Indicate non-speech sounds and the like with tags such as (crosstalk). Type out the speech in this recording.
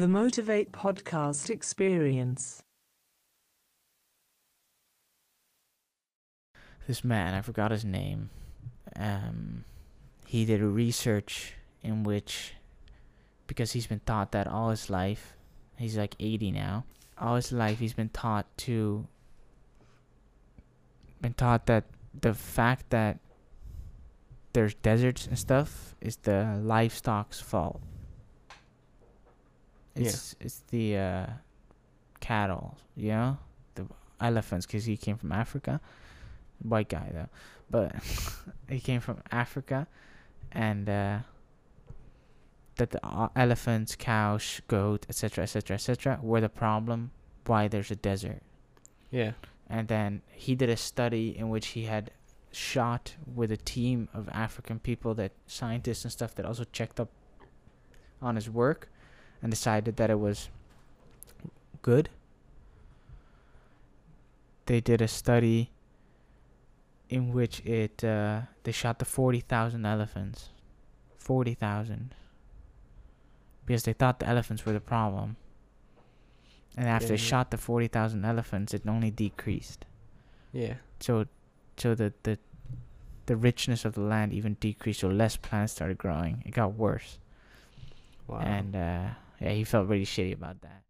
The Motifate Podcast Experience. this man, I forgot his name. Um, he did a research in which, because he's been taught that all his life, he's like 80 now. All his life, he's been taught to, been taught that the fact that there's deserts and stuff is the livestock's fault. It's it's the uh, cattle, you know, the elephants, because he came from Africa white guy though, but (laughs) he came from Africa, and uh, that the uh, elephants, cows, goat, etc., etc., etc., were the problem why there's a desert. Yeah. And then he did a study in which he had shot with a team of African people that scientists and stuff that also checked up on his work and decided that it was good. They did a study in which it uh, they shot the 40,000 elephants. 40,000. Because they thought the elephants were the problem. And after they Yeah. shot the 40,000 elephants, it only decreased. Yeah. So so the the the richness of the land even decreased, so less plants started growing. It got worse. Wow. And uh, yeah, he felt really shitty about that.